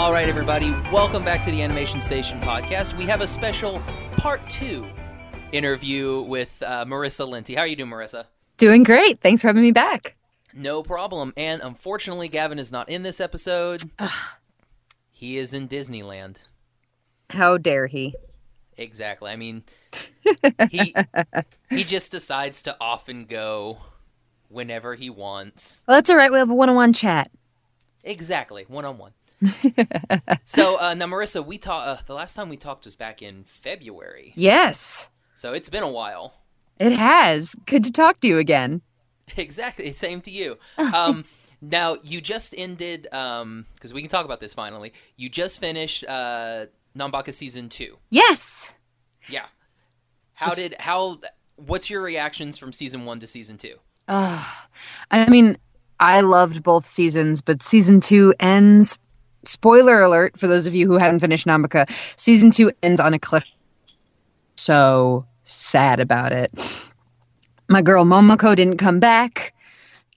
All right, everybody, welcome back to the Animation Station podcast. We have a special part two interview with uh, Marissa Lenti. How are you doing, Marissa? Doing great. Thanks for having me back. No problem. And unfortunately, Gavin is not in this episode. he is in Disneyland. How dare he? Exactly. I mean, he he just decides to often go whenever he wants. Well, that's all right. We have a one-on-one chat. Exactly, one on one. So uh, now, Marissa, we talked. Uh, the last time we talked was back in February, Yes, so it's been a while. it has. Good to talk to you again. Exactly. Same to you. Um, now you just ended because we can talk about this finally. You just finished uh, Nanbaka season two. Yes. Yeah. How did how? What's your reactions from season one to season two? I mean, I loved both seasons, but season two ends. Spoiler alert for those of you who haven't finished Nanbaka. Season two ends on a cliff. So sad about it. My girl Momoko didn't come back.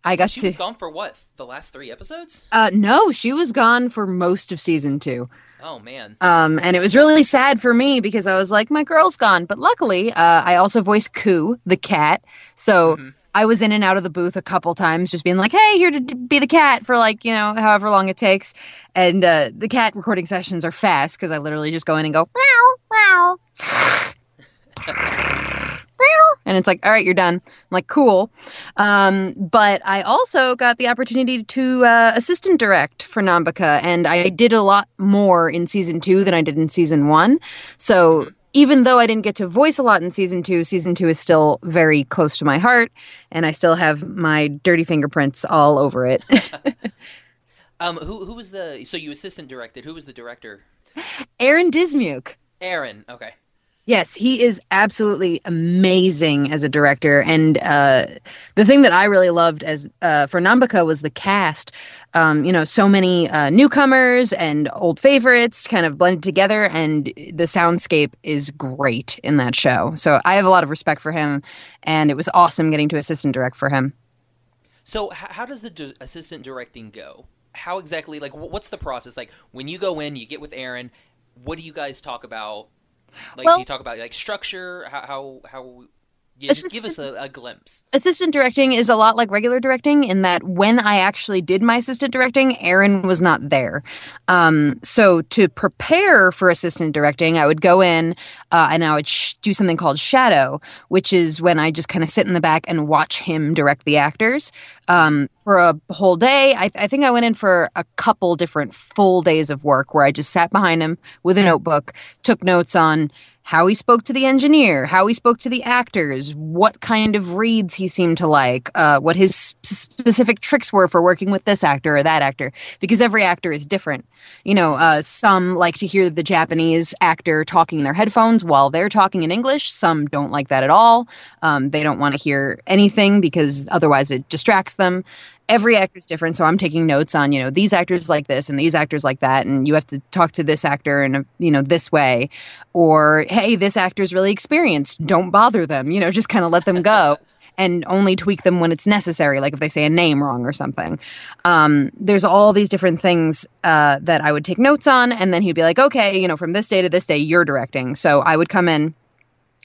I got She to. was gone for what? The last three episodes? Uh, no, she was gone for most of season two. Oh man. Um, and it was really sad for me because I was like, my girl's gone. But luckily, uh, I also voiced Koo, the cat. So I was in and out of the booth a couple times, just being like, hey, here to be the cat for like, you know, however long it takes. And uh, the cat recording sessions are fast because I literally just go in and go, meow, meow. And it's like, all right, you're done. I'm like, cool. Um, but I also got the opportunity to uh, assistant direct for Nanbaka, and I did a lot more in season two than I did in season one. So even though I didn't get to voice a lot in season two, season two is still very close to my heart, and I still have my dirty fingerprints all over it. Um, who who was the? So you assistant directed. Who was the director? Aaron Dismuke. Aaron. Okay. Yes, he is absolutely amazing as a director. And uh, the thing that I really loved as uh, for Nanbaka was the cast. Um, you know, so many uh, newcomers and old favorites kind of blended together, and the soundscape is great in that show. So I have a lot of respect for him, and it was awesome getting to assistant direct for him. So how does the assistant directing go? How exactly? Like, wh- what's the process? Like, when you go in, you get with Aaron. What do you guys talk about? Like, Well- do you talk about like structure? How how how? Yeah, just give us a, a glimpse. assistant directing is a lot like regular directing in that when I actually did my assistant directing, Aaron was not there. Um, so to prepare for assistant directing, I would go in uh, and I would sh- do something called shadow, which is when I just kind of sit in the back and watch him direct the actors um, for a whole day. I, I think I went in for a couple different full days of work where I just sat behind him with a notebook, took notes on how he spoke to the engineer, how he spoke to the actors, what kind of reads he seemed to like, uh, what his specific tricks were for working with this actor or that actor, because every actor is different. You know, uh, some like to hear the Japanese actor talking in their headphones while they're talking in English. Some don't like that at all. Um, they don't want to hear anything because otherwise it distracts them every actor's different so i'm taking notes on you know these actors like this and these actors like that and you have to talk to this actor in a you know this way. Or hey this actor's really experienced don't bother them you know just kind of let them go and only tweak them when it's necessary like if they say a name wrong or something. Um, there's all these different things uh, that i would take notes on and then he'd be like okay you know from this day to this day you're directing. So i would come in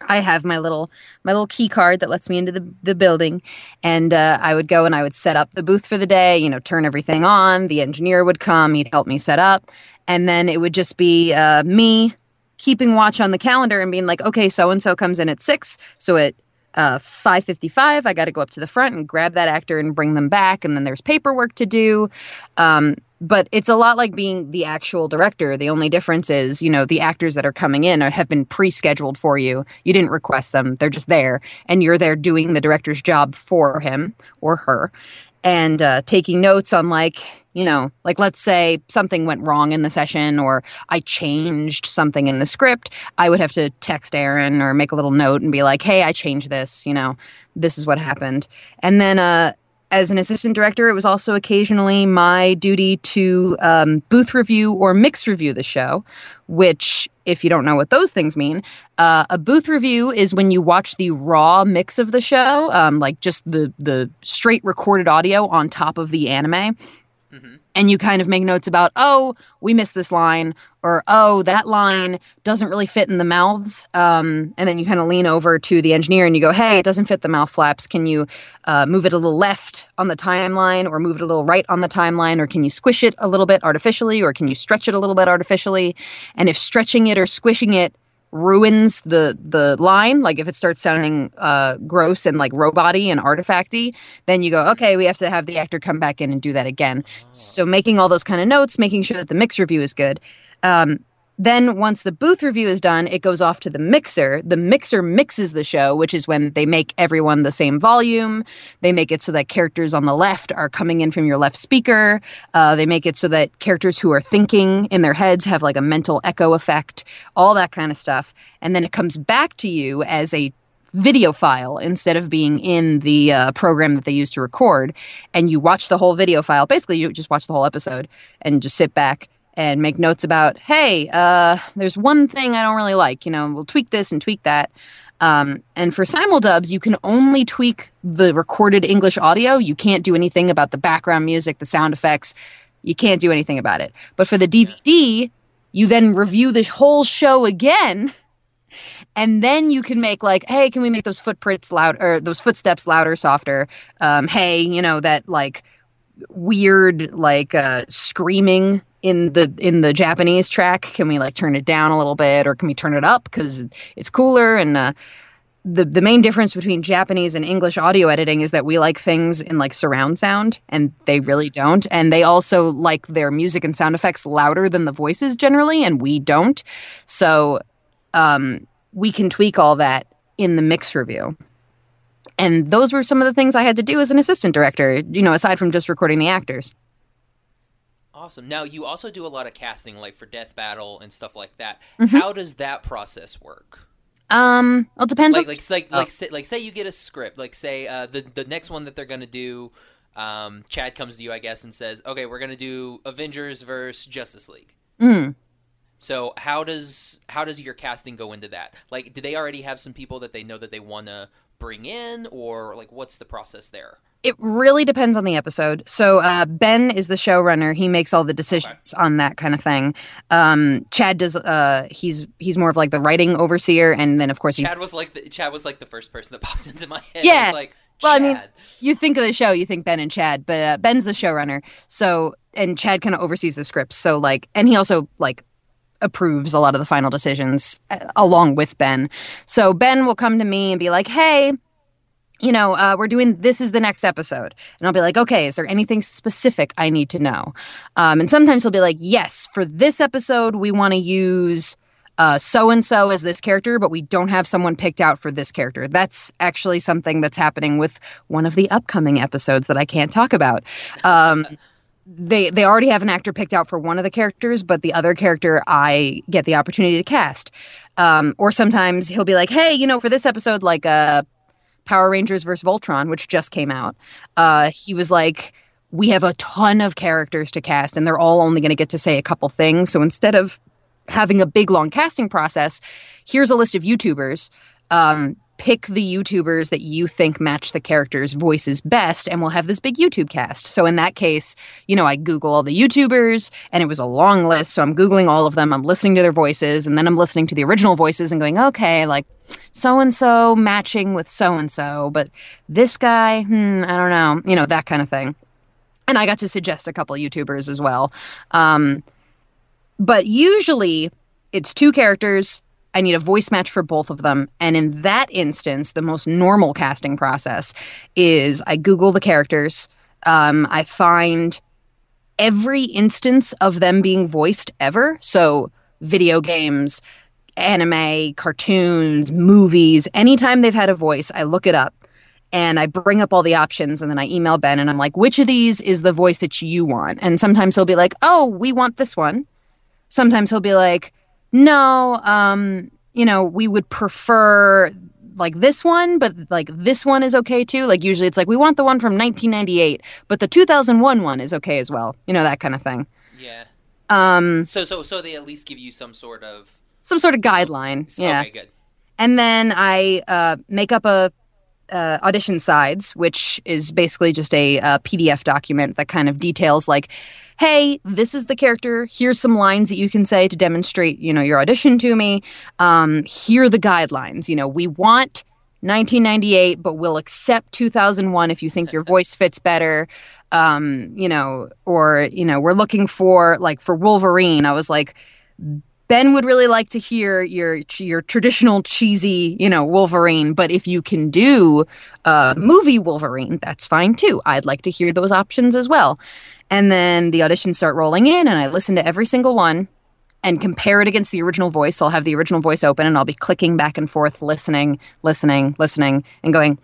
I have my little my little key card that lets me into the, the building, and uh, I would go and I would set up the booth for the day. You know, turn everything on. The engineer would come. He'd help me set up, and then it would just be uh, me keeping watch on the calendar and being like, okay, so and so comes in at six, so at uh, 5.55 i got to go up to the front and grab that actor and bring them back and then there's paperwork to do um, but it's a lot like being the actual director. The only difference is you know the actors that are coming in are, have been pre-scheduled for you. You didn't request them. They're just there. And you're there doing the director's job for him or her and uh, taking notes on like you know like let's say something went wrong in the session or i changed something in the script i would have to text aaron or make a little note and be like hey i changed this you know this is what happened. And then uh, as an assistant director, it was also occasionally my duty to um, booth review or mix review the show, which, if you don't know what those things mean, uh, a booth review is when you watch the raw mix of the show, um, like just the the straight recorded audio on top of the anime. Mm-hmm. And you kind of make notes about, oh, we missed this line, or oh, that line doesn't really fit in the mouths. Um, and then you kind of lean over to the engineer and you go, hey, it doesn't fit the mouth flaps. Can you uh, move it a little left on the timeline, or move it a little right on the timeline, or can you squish it a little bit artificially, or can you stretch it a little bit artificially? And if stretching it or squishing it ruins the the line. Like if it starts sounding uh gross and like roboty and artifacty then you go okay we have to have the actor come back in and do that again. So making all those kind of notes making sure that the mix review is good um then once the booth review is done, it goes off to the mixer. The mixer mixes the show, which is when they make everyone the same volume. They make it so that characters on the left are coming in from your left speaker. Uh, they make it so that characters who are thinking in their heads have like a mental echo effect, all that kind of stuff. And then it comes back to you as a video file instead of being in the uh, program that they use to record. And you watch the whole video file. Basically, you just watch the whole episode and just sit back and make notes about, hey, uh, there's one thing I don't really like. You know, we'll tweak this and tweak that. Um, and for simuldubs, you can only tweak the recorded English audio. You can't do anything about the background music, the sound effects. You can't do anything about it. But for the DVD, you then review the whole show again. And then you can make like, hey, can we make those footprints louder, or those footsteps louder, softer? Um, hey, you know that like weird like uh, screaming in the in the Japanese track? Can we like turn it down a little bit, or can we turn it up because it's cooler? And uh, the the main difference between Japanese and English audio editing is that we like things in like surround sound, and they really don't. And they also like their music and sound effects louder than the voices generally, and we don't. So um, we can tweak all that in the mix review. And those were some of the things I had to do as an assistant director, you know, aside from just recording the actors. Awesome. Now you also do a lot of casting, like for Death Battle and stuff like that. Mm-hmm. How does that process work? Um, well, it depends. Like, on... like, like, oh. like, say, like, say you get a script. Like, say uh, the the next one that they're gonna do, um, Chad comes to you, I guess, and says, "Okay, we're gonna do Avengers versus Justice League." Mm. So how does how does your casting go into that? Like, do they already have some people that they know that they want to bring in, or like, what's the process there? It really depends on the episode. So uh, Ben is the showrunner. He makes all the decisions okay. on that kind of thing. Um, Chad does. Uh, he's he's more of like the writing overseer, and then of course Chad was like the, Chad was like the first person that popped into my head. Yeah. like well, I mean, you think of the show, you think Ben and Chad, but uh, Ben's the showrunner. So and Chad kind of oversees the scripts. So like, and he also like approves a lot of the final decisions uh, along with Ben. So Ben will come to me and be like, "Hey." You know, uh, we're doing this is the next episode. And I'll be like, okay, is there anything specific I need to know? Um, and sometimes he'll be like, yes, for this episode, we want to use so and so as this character, but we don't have someone picked out for this character. That's actually something that's happening with one of the upcoming episodes that I can't talk about. Um, they they already have an actor picked out for one of the characters, but the other character I get the opportunity to cast. Um, or sometimes he'll be like, "Hey, you know, for this episode, like, uh, Power Rangers vs. Voltron, which just came out, uh, he was like, we have a ton of characters to cast, and they're all only going to get to say a couple things. So instead of having a big long casting process, here's a list of YouTubers. Um, pick the YouTubers that you think match the characters' voices best, and we'll have this big YouTube cast. So in that case, you know, I Google all the YouTubers, and it was a long list. So I'm Googling all of them, I'm listening to their voices, and then I'm listening to the original voices and going, okay, like so and so matching with so and so, but this guy, hmm, I don't know, you know, that kind of thing. And I got to suggest a couple YouTubers as well. Um, but usually it's two characters. I need a voice match for both of them. And in that instance, the most normal casting process is I Google the characters. Um, I find every instance of them being voiced ever. So, video games, anime, cartoons, movies, anytime they've had a voice, I look it up and I bring up all the options and then I email Ben and I'm like, which of these is the voice that you want? And sometimes he'll be like, oh, we want this one. Sometimes he'll be like, no, um, you know, we would prefer like this one, but like this one is okay too. Like usually it's like we want the one from 1998, but the 2001 one is okay as well. You know that kind of thing. Yeah. Um So so so they at least give you some sort of some sort of guideline. Yeah. Okay, good. And then I uh, make up a uh, audition sides, which is basically just a, a PDF document that kind of details like, hey, this is the character. Here's some lines that you can say to demonstrate, you know, your audition to me. Um, here are the guidelines. You know, we want 1998, but we'll accept 2001 if you think your voice fits better. Um, you know, or you know, we're looking for like for Wolverine. I was like. Ben would really like to hear your your traditional cheesy, you know, Wolverine. But if you can do uh, movie Wolverine, that's fine too. I'd like to hear those options as well. And then the auditions start rolling in, and I listen to every single one and compare it against the original voice. So I'll have the original voice open, and I'll be clicking back and forth, listening, listening, listening, and going,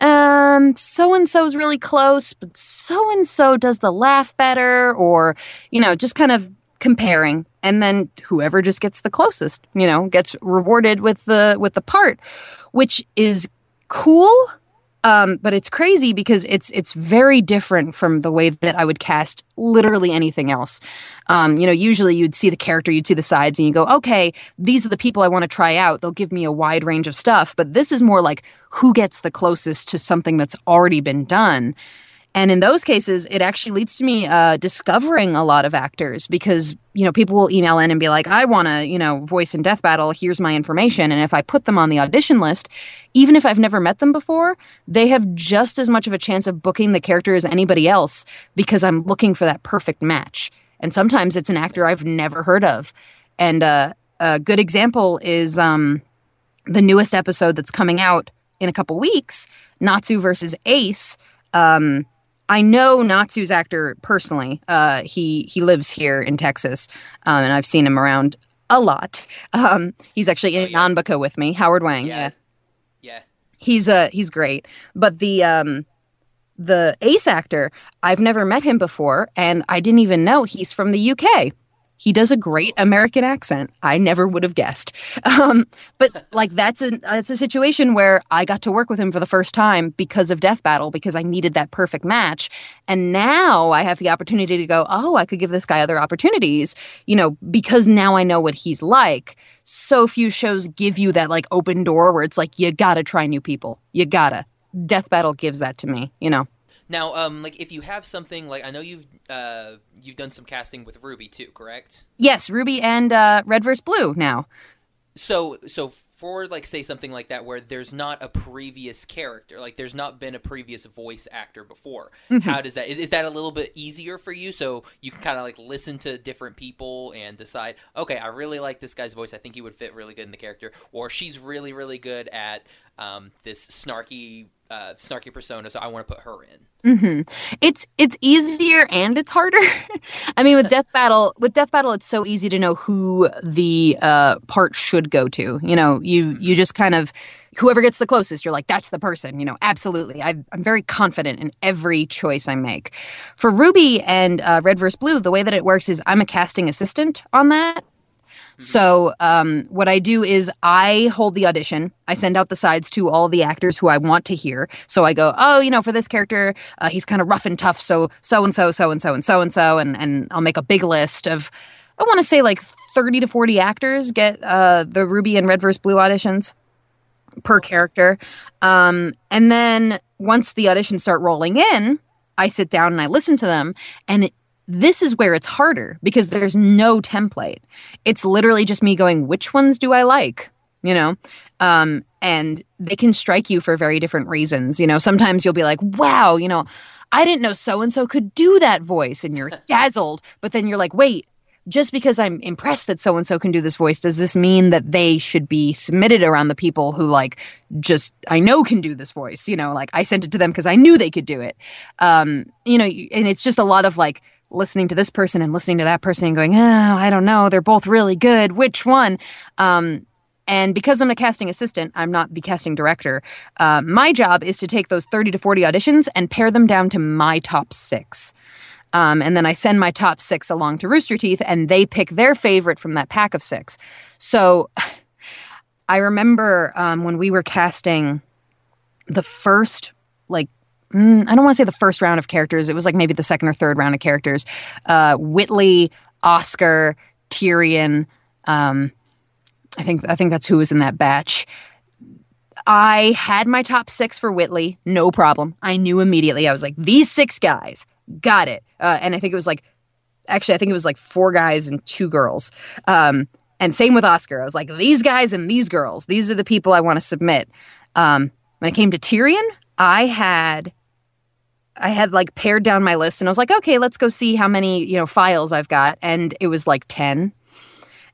um, so and so's really close, but so and so does the laugh better, or you know, just kind of comparing and then whoever just gets the closest you know gets rewarded with the with the part which is cool um, but it's crazy because it's it's very different from the way that I would cast literally anything else. Um, you know, usually you'd see the character, you'd see the sides, and you go, okay, these are the people I want to try out. They'll give me a wide range of stuff. But this is more like who gets the closest to something that's already been done. And in those cases, it actually leads to me uh, discovering a lot of actors because, you know, people will email in and be like, I want to, you know, voice in Death Battle. Here's my information. And if I put them on the audition list, even if I've never met them before, they have just as much of a chance of booking the character as anybody else because I'm looking for that perfect match. And sometimes it's an actor I've never heard of. And uh, a good example is um, the newest episode that's coming out in a couple weeks Natsu versus Ace. Um, I know Natsu's actor personally. Uh, he he lives here in Texas, um, and I've seen him around a lot. Um, he's actually in Oh, yeah. Nanbaka with me, Howard Wang. Yeah. Yeah, Yeah. he's uh he's great. But the um the Ace actor, I've never met him before, and I didn't even know he's from the UK. He does a great American accent. I never would have guessed. Um, but like that's a that's a situation where I got to work with him for the first time because of Death Battle because I needed that perfect match, and now I have the opportunity to go. Oh, I could give this guy other opportunities. You know, because now I know what he's like. So few shows give you that like open door where it's like you gotta try new people. You gotta. Death Battle gives that to me. You know. Now, um, like if you have something like I know you've uh you've done some casting with RWBY too, correct? Yes, RWBY and uh, Red vs. Blue now. So so for like say something like that where there's not a previous character, like there's not been a previous voice actor before. How does that is, is that a little bit easier for you so you can kind of like listen to different people and decide, okay, I really like this guy's voice. I think he would fit really good in the character or she's really really good at um, this snarky uh, snarky persona, so I want to put her in. hmm It's it's easier and it's harder. I mean, with Death Battle, with Death Battle, it's so easy to know who the uh, part should go to. You know, you you just kind of whoever gets the closest, you're like, that's the person. You know, absolutely. I, I'm very confident in every choice I make. For RWBY and uh, Red vs. Blue, the way that it works is I'm a casting assistant on that. So um, what I do is I hold the audition. I send out the sides to all the actors who I want to hear. So I go, oh, you know, for this character, uh, he's kind of rough and tough. So so and so, so and so, and so and so, and and I'll make a big list of, I want to say like thirty to forty actors get uh, the RWBY and Red vs. Blue auditions per character. Um, and then once the auditions start rolling in, I sit down and I listen to them. And this is where it's harder because there's no template. It's literally just me going, which ones do I like? You know? Um, and they can strike you for very different reasons. You know, sometimes you'll be like, wow, you know, I didn't know so and so could do that voice, and you're dazzled. But then you're like, wait, just because I'm impressed that so and so can do this voice, does this mean that they should be submitted around the people who like just I know can do this voice? You know, like I sent it to them because I knew they could do it. Um, you know, and it's just a lot of like listening to this person and listening to that person and going, oh, I don't know, they're both really good. Which one? Um, and because I'm a casting assistant, I'm not the casting director. Uh, my job is to take those 30 to 40 auditions and pare them down to my top six. Um, and then I send my top six along to Rooster Teeth, and they pick their favorite from that pack of six. So I remember um, when we were casting the first, like, mm, I don't want to say the first round of characters. It was like maybe the second or third round of characters. Uh, Whitley, Oscar, Tyrian. Um, I think I think that's who was in that batch. I had my top six for Whitley, no problem. I knew immediately. I was like, these six guys, got it. Uh, and I think it was like, actually, I think it was like four guys and two girls. Um, and same with Oscar. I was like, these guys and these girls, these are the people I want to submit. Um, when it came to Tyrian, I had I had like pared down my list and I was like, okay, let's go see how many, you know, files I've got. And it was like 10.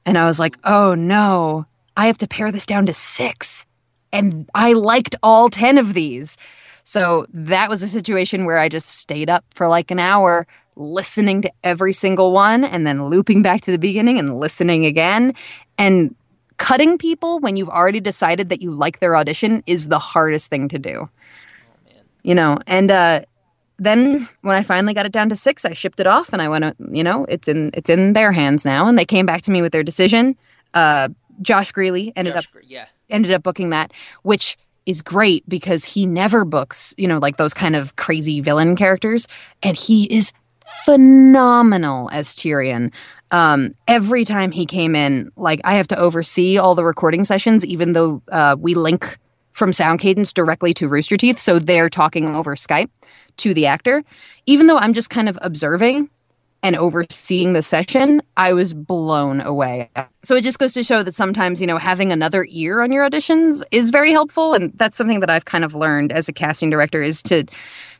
And I was like, oh no, I have to pare this down to six. And I liked all 10 of these. So that was a situation where I just stayed up for like an hour listening to every single one and then looping back to the beginning and listening again. And cutting people when you've already decided that you like their audition is the hardest thing to do. Oh, you know, and uh, then when I finally got it down to six, I shipped it off and I went, you know, it's in it's in their hands now. And they came back to me with their decision. Uh, Josh Grelle ended Josh, up yeah. ended up booking that, which is great because he never books, you know, like those kind of crazy villain characters. And he is phenomenal as Tyrian. Um, every time he came in, like I have to oversee all the recording sessions, even though uh, we link from Sound Cadence directly to Rooster Teeth. So they're talking over Skype to the actor. Even though I'm just kind of observing, and overseeing the session, I was blown away. So it just goes to show that sometimes, you know, having another ear on your auditions is very helpful and that's something that I've kind of learned as a casting director is to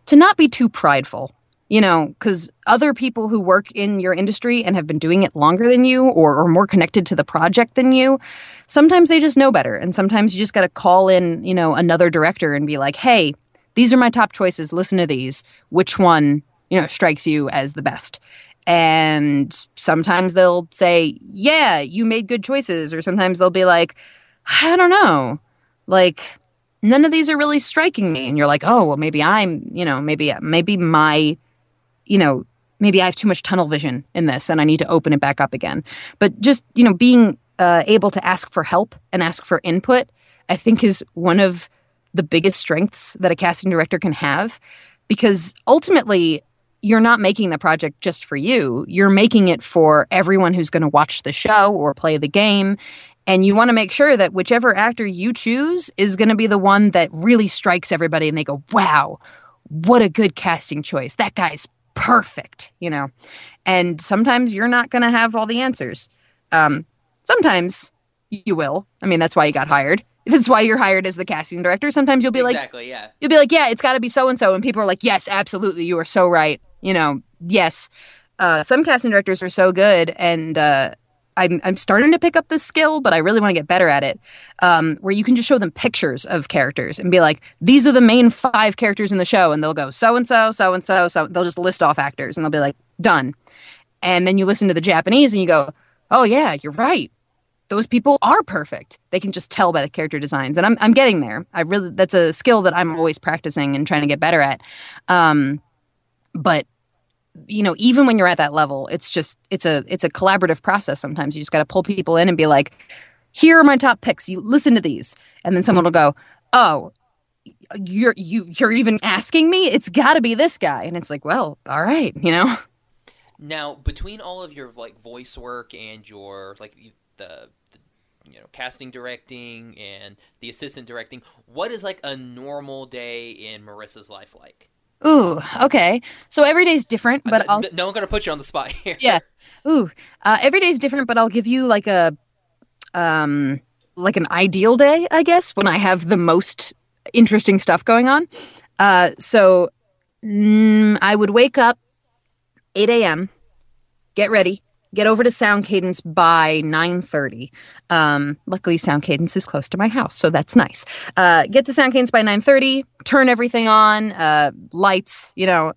to not be too prideful. You know, cuz other people who work in your industry and have been doing it longer than you or or more connected to the project than you, sometimes they just know better and sometimes you just got to call in, you know, another director and be like, "Hey, these are my top choices. Listen to these. Which one you know strikes you as the best and sometimes they'll say, Yeah, you made good choices. Or sometimes they'll be like, I don't know. Like, none of these are really striking me. And you're like, Oh, well, maybe I'm, you know, maybe, maybe my, you know, maybe I have too much tunnel vision in this and I need to open it back up again. But just, you know, being uh, able to ask for help and ask for input, I think is one of the biggest strengths that a casting director can have because ultimately you're not making the project just for you. You're making it for everyone who's going to watch the show or play the game. And you want to make sure that whichever actor you choose is going to be the one that really strikes everybody and they go, wow, what a good casting choice. That guy's perfect, you know? And sometimes you're not going to have all the answers. Um, sometimes you will. I mean, that's why you got hired. This is why you're hired as the casting director. Sometimes you'll be exactly, like, exactly, yeah. You'll be like, yeah, it's got to be so and so, and people are like, yes, absolutely, you are so right you know, yes, uh, some casting directors are so good, and uh, I'm I'm starting to pick up this skill, but I really want to get better at it. Um, where you can just show them pictures of characters and be like, these are the main five characters in the show, and they'll go so and so, so and so, so. They'll just list off actors, and they'll be like, done. And then you listen to the Japanese, and you go, oh yeah, you're right. Those people are perfect. They can just tell by the character designs, and I'm I'm getting there. I really that's a skill that I'm always practicing and trying to get better at. Um, but you know even when you're at that level it's just it's a it's a collaborative process sometimes you just got to pull people in and be like here are my top picks you listen to these and then someone will go oh you're you you're even asking me it's got to be this guy and it's like well all right you know now between all of your like voice work and your like the, the you know casting directing and the assistant directing what is like a normal day in marissa's life like Ooh, okay. So every day is different, but I'll. No one gonna put you on the spot here. Yeah. Ooh, uh, every day is different, but I'll give you like a, um, like an ideal day, I guess, when I have the most interesting stuff going on. Uh, so mm, I would wake up 8 a.m., get ready, get over to Sound Cadence by 9:30. Um, luckily, Sound Cadence is close to my house, so that's nice. Uh, get to Sound Cadence by 9:30. Turn everything on, uh, lights, you know,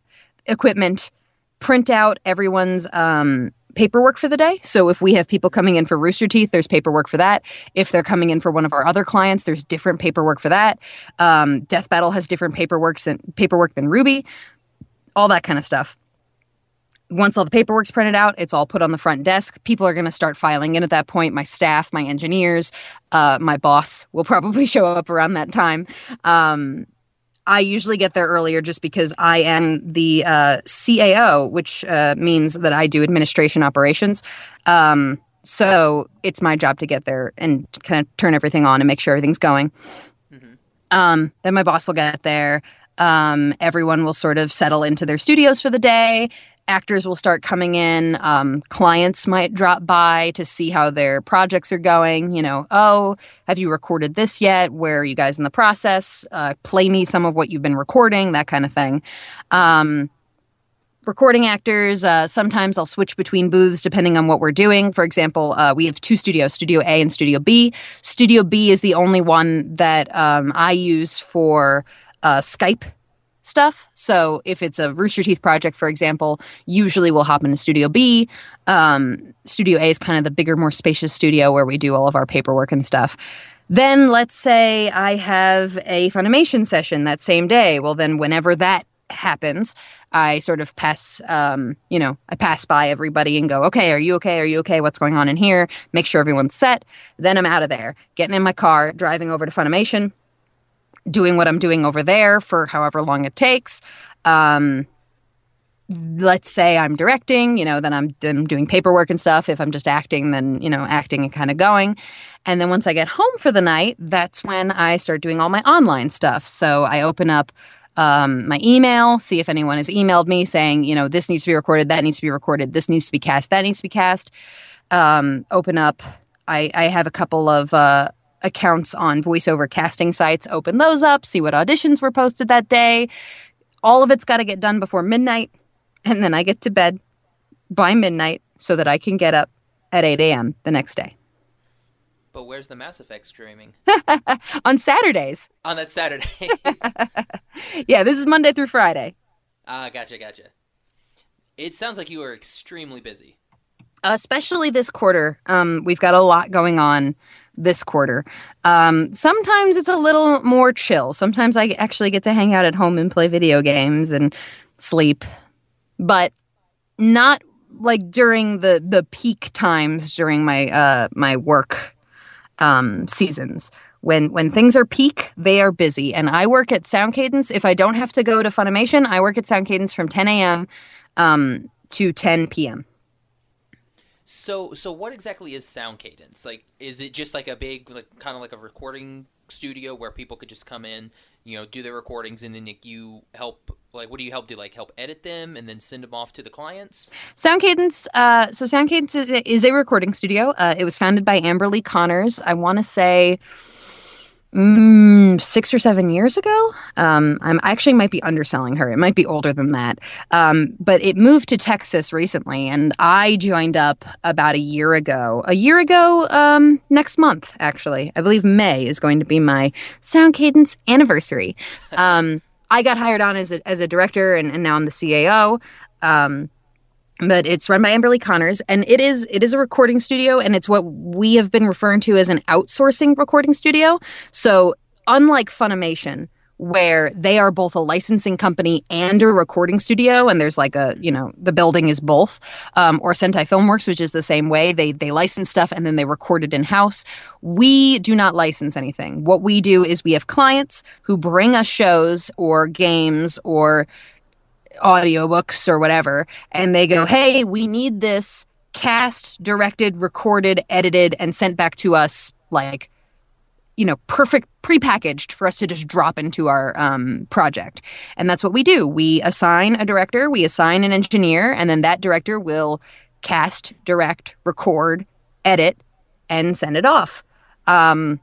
equipment. Print out everyone's um, paperwork for the day. So if we have people coming in for Rooster Teeth, there's paperwork for that. If they're coming in for one of our other clients, there's different paperwork for that. Um, Death Battle has different paperwork than paperwork than RWBY. All that kind of stuff once all the paperwork's printed out, it's all put on the front desk. People are going to start filing in at that point. My staff, my engineers, uh, my boss will probably show up around that time. Um, I usually get there earlier just because I am the uh, CAO, which uh, means that I do administration operations. Um, so it's my job to get there and kind of turn everything on and make sure everything's going. Mm-hmm. Um, then my boss will get there. Um, everyone will sort of settle into their studios for the day actors will start coming in. Um, clients might drop by to see how their projects are going. You know, oh, have you recorded this yet? Where are you guys in the process? Uh, play me some of what you've been recording, that kind of thing. Um, recording actors, uh, sometimes I'll switch between booths depending on what we're doing. For example, uh, we have two studios, Studio A and Studio B. Studio B is the only one that um, I use for uh, Skype stuff. So if it's a Rooster Teeth project, for example, usually we'll hop into Studio B. Um, studio A is kind of the bigger, more spacious studio where we do all of our paperwork and stuff. Then let's say I have a Funimation session that same day. Well, then whenever that happens, I sort of pass, um, you know, I pass by everybody and go, okay, are you okay? Are you okay? What's going on in here? Make sure everyone's set. Then I'm out of there, getting in my car, driving over to Funimation doing what I'm doing over there for however long it takes. Um, let's say I'm directing, you know, then I'm, I'm doing paperwork and stuff. If I'm just acting, then, you know, acting and kind of going. And then once I get home for the night, that's when I start doing all my online stuff. So I open up um, my email, see if anyone has emailed me saying, you know, this needs to be recorded, that needs to be recorded, this needs to be cast, that needs to be cast. Um, open up. I, I have a couple of uh, accounts on voiceover casting sites, open those up, see what auditions were posted that day. All of it's got to get done before midnight. And then I get to bed by midnight so that I can get up at 8 a.m. the next day. But where's the Mass Effect streaming? on Saturdays. On that Saturday. yeah, this is Monday through Friday. Ah, gotcha, gotcha. It sounds like you are extremely busy. Especially this quarter. Um, we've got a lot going on this quarter. Um, sometimes it's a little more chill. Sometimes I actually get to hang out at home and play video games and sleep, but not like during the the peak times during my uh my work um seasons. When when things are peak, they are busy. And I work at Sound Cadence. If I don't have to go to Funimation, I work at Sound Cadence from 10 a.m. Um, to 10 p.m. So, so what exactly is Sound Cadence? Like, is it just like a big, like, kind of like a recording studio where people could just come in, you know, do their recordings, and then like, you help, like, what do you help do? Like, help edit them and then send them off to the clients? Sound Cadence. Uh, so Sound Cadence is a, is a recording studio. Uh, it was founded by Amber Lee Connors. I want to say mm, six or seven years ago. Um, I'm I actually might be underselling her. It might be older than that. Um, but it moved to Texas recently, and I joined up about a year ago. A year ago, um, next month, actually, I believe May is going to be my Sound Cadence anniversary. Um, I got hired on as a as a director, and, and now I'm the CAO. But it's run by Amber Lee Connors and it is it is a recording studio and it's what we have been referring to as an outsourcing recording studio. So unlike Funimation where they are both a licensing company and a recording studio and there's like a you know the building is both um, or sentai filmworks which is the same way. They they license stuff and then they record it in house we do not license anything. What we do is we have clients who bring us shows or games or audiobooks or whatever and they go hey we need this cast directed recorded edited and sent back to us like you know perfect prepackaged for us to just drop into our um, project. And that's what we do. We assign a director we assign an engineer and then that director will cast direct record edit and send it off. Um,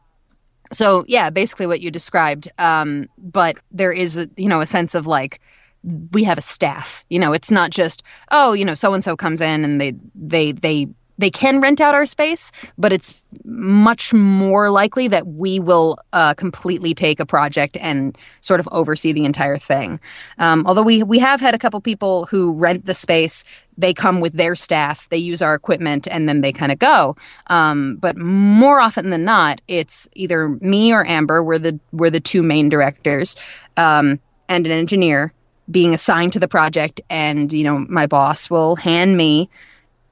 so yeah basically what you described. Um, but there is you know a sense of like we have a staff. You know, it's not just oh, you know, so and so comes in and they they they they can rent out our space, but it's much more likely that we will uh, completely take a project and sort of oversee the entire thing. Um, although we we have had a couple people who rent the space, they come with their staff, they use our equipment, and then they kind of go. Um, but more often than not, it's either me or Amber. We're the we're the two main directors, um, and an engineer being assigned to the project, and you know my boss will hand me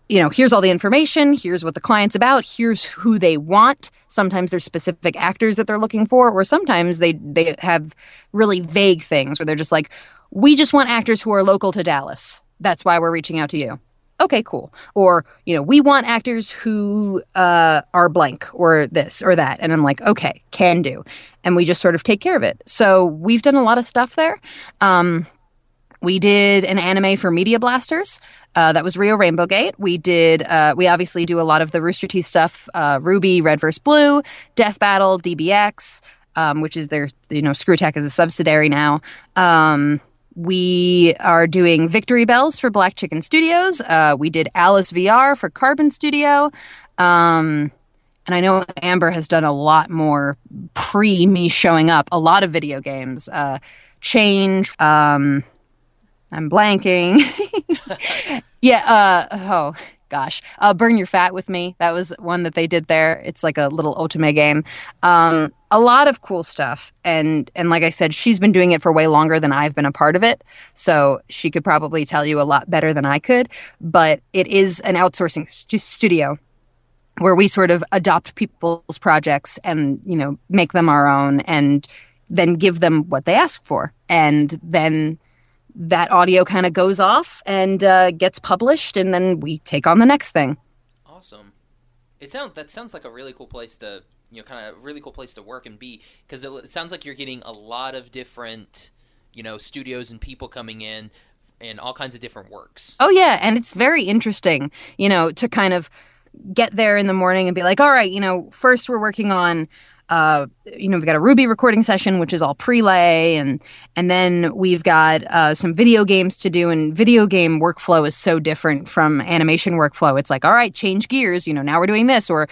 you know, here's all the information, here's what the client's about, here's who they want. Sometimes there's specific actors that they're looking for, or sometimes they they have really vague things where they're just like, we just want actors who are local to Dallas. That's why we're reaching out to you. Okay, cool. Or, you know, we want actors who uh, are blank or this or that. And I'm like, okay, can do. And we just sort of take care of it. So we've done a lot of stuff there. Um, we did an anime for Media Blasters. Uh, that was Rio Rainbow Gate. We did. Uh, we obviously do a lot of the Rooster Teeth stuff. Uh, RWBY, Red vs. Blue, Death Battle, DBX, um, which is their you know ScrewAttack is a subsidiary now. Um, we are doing Victory Bells for Black Chicken Studios. Uh, we did Alice VR for Carbon Studio. Um, and I know Amber has done a lot more pre me showing up. A lot of video games. Uh, Change. Um, I'm blanking. yeah. Uh, oh gosh. Uh, Burn Your Fat with Me. That was one that they did there. It's like a little otome game. Um, a lot of cool stuff. And and like I said, she's been doing it for way longer than I've been a part of it. So she could probably tell you a lot better than I could. But it is an outsourcing st- studio where we sort of adopt people's projects and you know make them our own and then give them what they ask for and then that audio kind of goes off and uh, gets published, and then we take on the next thing. Awesome. It sounds that sounds like a really cool place to you know kind of really cool place to work and be because it, it sounds like you're getting a lot of different you know studios and people coming in and all kinds of different works. Oh yeah, and it's very interesting, you know, to kind of get there in the morning and be like, all right, you know, first we're working on uh, you know, we've got a RWBY recording session, which is all prelay, and and then we've got uh, some video games to do. And video game workflow is so different from animation workflow. It's like, all right, change gears. You know, now we're doing this, or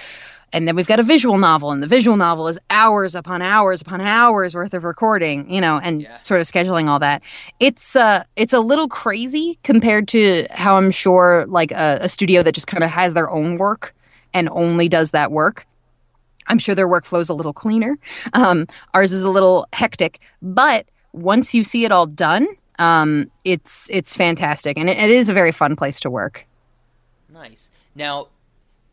and then we've got a visual novel, and the visual novel is hours upon hours upon hours worth of recording. You know, and yeah. sort of scheduling all that. It's uh, it's a little crazy compared to how I'm sure like a, a studio that just kind of has their own work and only does that work I'm sure their workflow is a little cleaner. Um, ours is a little hectic, but once you see it all done, um, it's it's fantastic, and it, it is a very fun place to work. Nice. Now,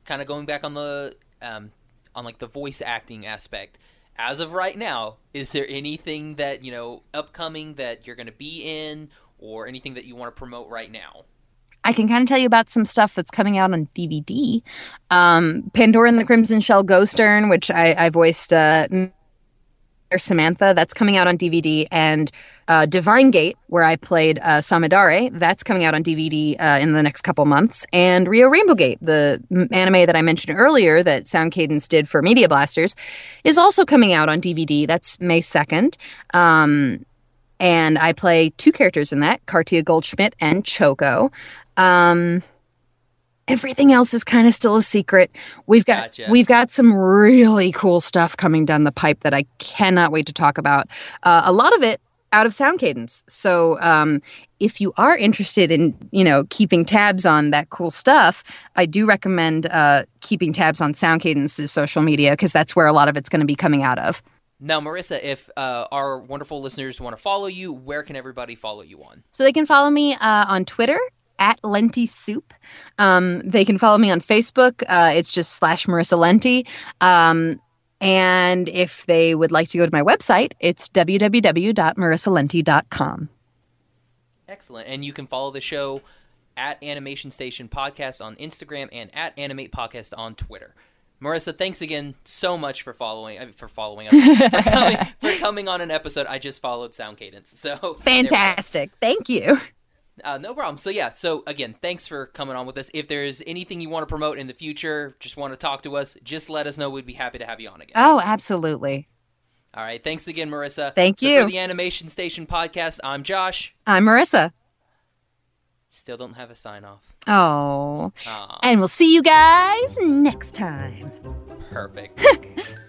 kind of going back on the um, on like the voice acting aspect. As of right now, is there anything that you know upcoming that you're going to be in, or anything that you want to promote right now? I can kind of tell you about some stuff that's coming out on DVD. Um, Pandora and the Crimson Shell Ghost Urn, which I, I voiced uh, Samantha, that's coming out on DVD, and uh, Divine Gate, where I played uh, Samidare, that's coming out on DVD uh, in the next couple months, and Rio Rainbow Gate, the anime that I mentioned earlier that Sound Cadence did for Media Blasters, is also coming out on DVD. That's May 2nd. Um, and I play two characters in that, Cartia Goldschmidt and Choco. Um, everything else is kind of still a secret. We've got gotcha. we've got some really cool stuff coming down the pipe that I cannot wait to talk about. Uh, a lot of it out of Sound Cadence. So um, if you are interested in you know keeping tabs on that cool stuff, I do recommend uh, keeping tabs on Sound Cadence's social media because that's where a lot of it's going to be coming out of. Now, Marissa, if uh, our wonderful listeners want to follow you, where can everybody follow you on? So they can follow me uh, on Twitter at Lenti Soup. Um, they can follow me on Facebook. Uh, it's just slash Marissa Lenti. Um, and if they would like to go to my website, it's www.marissalenti.com. Excellent. And you can follow the show at Animation Station Podcast on Instagram and at Animate Podcast on Twitter. Marissa, thanks again so much for following uh, for following us for, coming, for coming on an episode. I just followed Sound Cadence, so fantastic. Thank you. Uh, no problem. So yeah. So again, thanks for coming on with us. If there's anything you want to promote in the future, just want to talk to us, just let us know. We'd be happy to have you on again. Oh, absolutely. All right. Thanks again, Marissa. Thank So you. for the Animation Station podcast, I'm Josh. I'm Marissa. Still don't have a sign off. Oh. Aw, And we'll see you guys next time. perfect.